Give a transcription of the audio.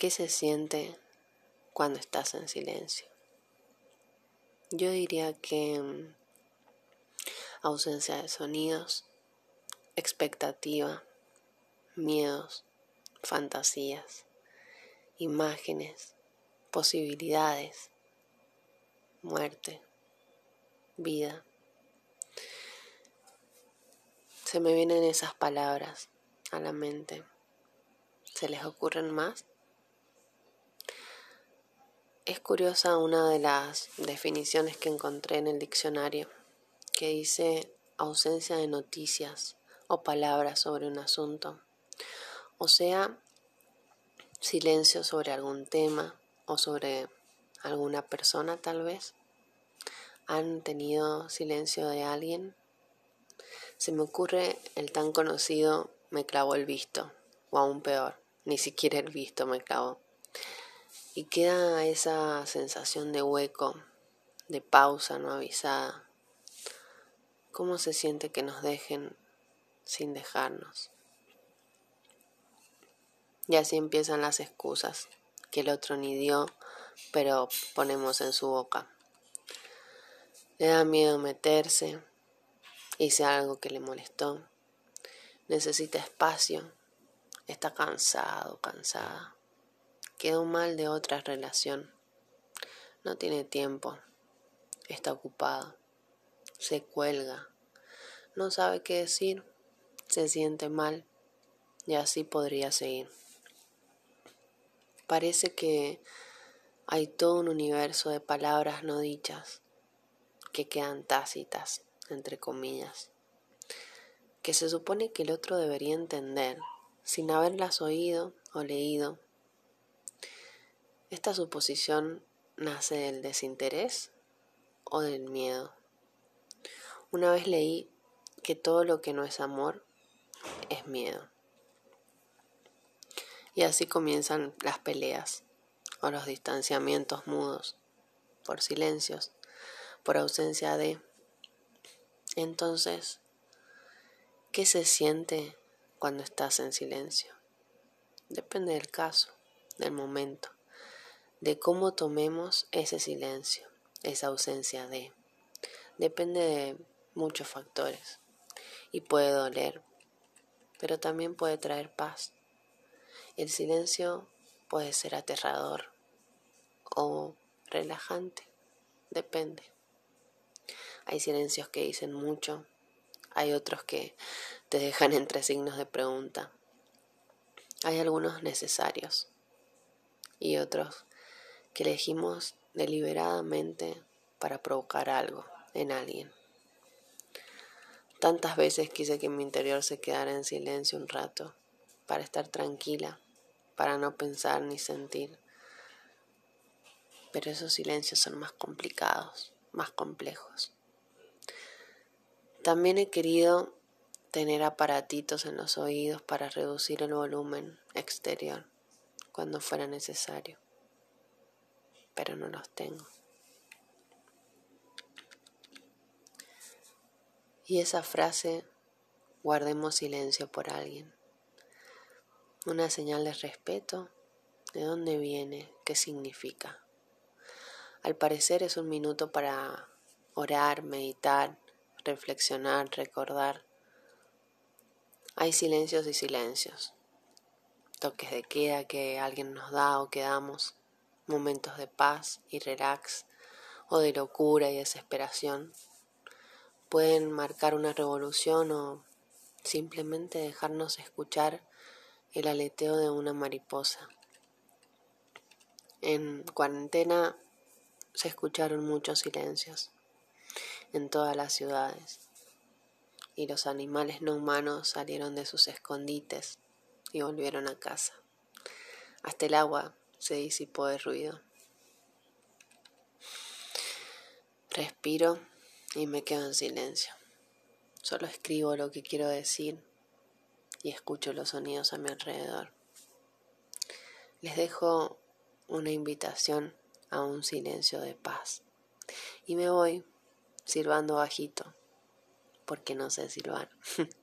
¿Qué se siente cuando estás en silencio? Yo diría que mm, ausencia de sonidos, expectativa, miedos, fantasías, imágenes, posibilidades, muerte, vida. Se me vienen esas palabras a la mente. ¿Se les ocurren más? Es curiosa una de las definiciones que encontré en el diccionario, que dice ausencia de noticias o palabras sobre un asunto, o sea, silencio sobre algún tema o sobre alguna persona tal vez. ¿Han tenido silencio de alguien? Se me ocurre el tan conocido me clavó el visto, o aún peor, ni siquiera el visto me clavó. Y queda esa sensación de hueco, de pausa no avisada. ¿Cómo se siente que nos dejen sin dejarnos? Y así empiezan las excusas que el otro ni dio, pero ponemos en su boca. Le da miedo meterse, hice algo que le molestó, necesita espacio, está cansado, cansada, quedó mal de otra relación, no tiene tiempo, está ocupado, se cuelga, no sabe qué decir, se siente mal. Y así podría seguir. Parece que hay todo un universo de palabras no dichas que quedan tácitas, entre comillas, que se supone que el otro debería entender sin haberlas oído o leído. Esta suposición nace del desinterés o del miedo. Una vez leí que todo lo que no es amor es miedo. Y así comienzan las peleas o los distanciamientos mudos, por silencios, por ausencia de... Entonces, ¿qué se siente cuando estás en silencio? Depende del caso, del momento, de cómo tomemos ese silencio, esa ausencia de... Depende de muchos factores y puede doler, pero también puede traer paz el silencio puede ser aterrador o relajante, depende. Hay silencios que dicen mucho, hay otros que te dejan entre signos de pregunta. Hay algunos necesarios y otros que elegimos deliberadamente para provocar algo en alguien. Tantas veces quise que mi interior se quedara en silencio un rato para estar tranquila para no pensar ni sentir. Pero esos silencios son más complicados, más complejos. También he querido tener aparatitos en los oídos para reducir el volumen exterior cuando fuera necesario, pero no los tengo. Y esa frase, guardemos silencio por alguien una señal de respeto, ¿de dónde viene? ¿Qué significa? Al parecer es un minuto para orar, meditar, reflexionar, recordar. Hay silencios y silencios, toques de queda que alguien nos da o que damos, momentos de paz y relax o de locura y desesperación. Pueden marcar una revolución o simplemente dejarnos escuchar el aleteo de una mariposa. En cuarentena se escucharon muchos silencios en todas las ciudades y los animales no humanos salieron de sus escondites y volvieron a casa. Hasta el agua se disipó de ruido. Respiro y me quedo en silencio. Solo escribo lo que quiero decir y escucho los sonidos a mi alrededor. Les dejo una invitación a un silencio de paz y me voy silbando bajito porque no sé silbar.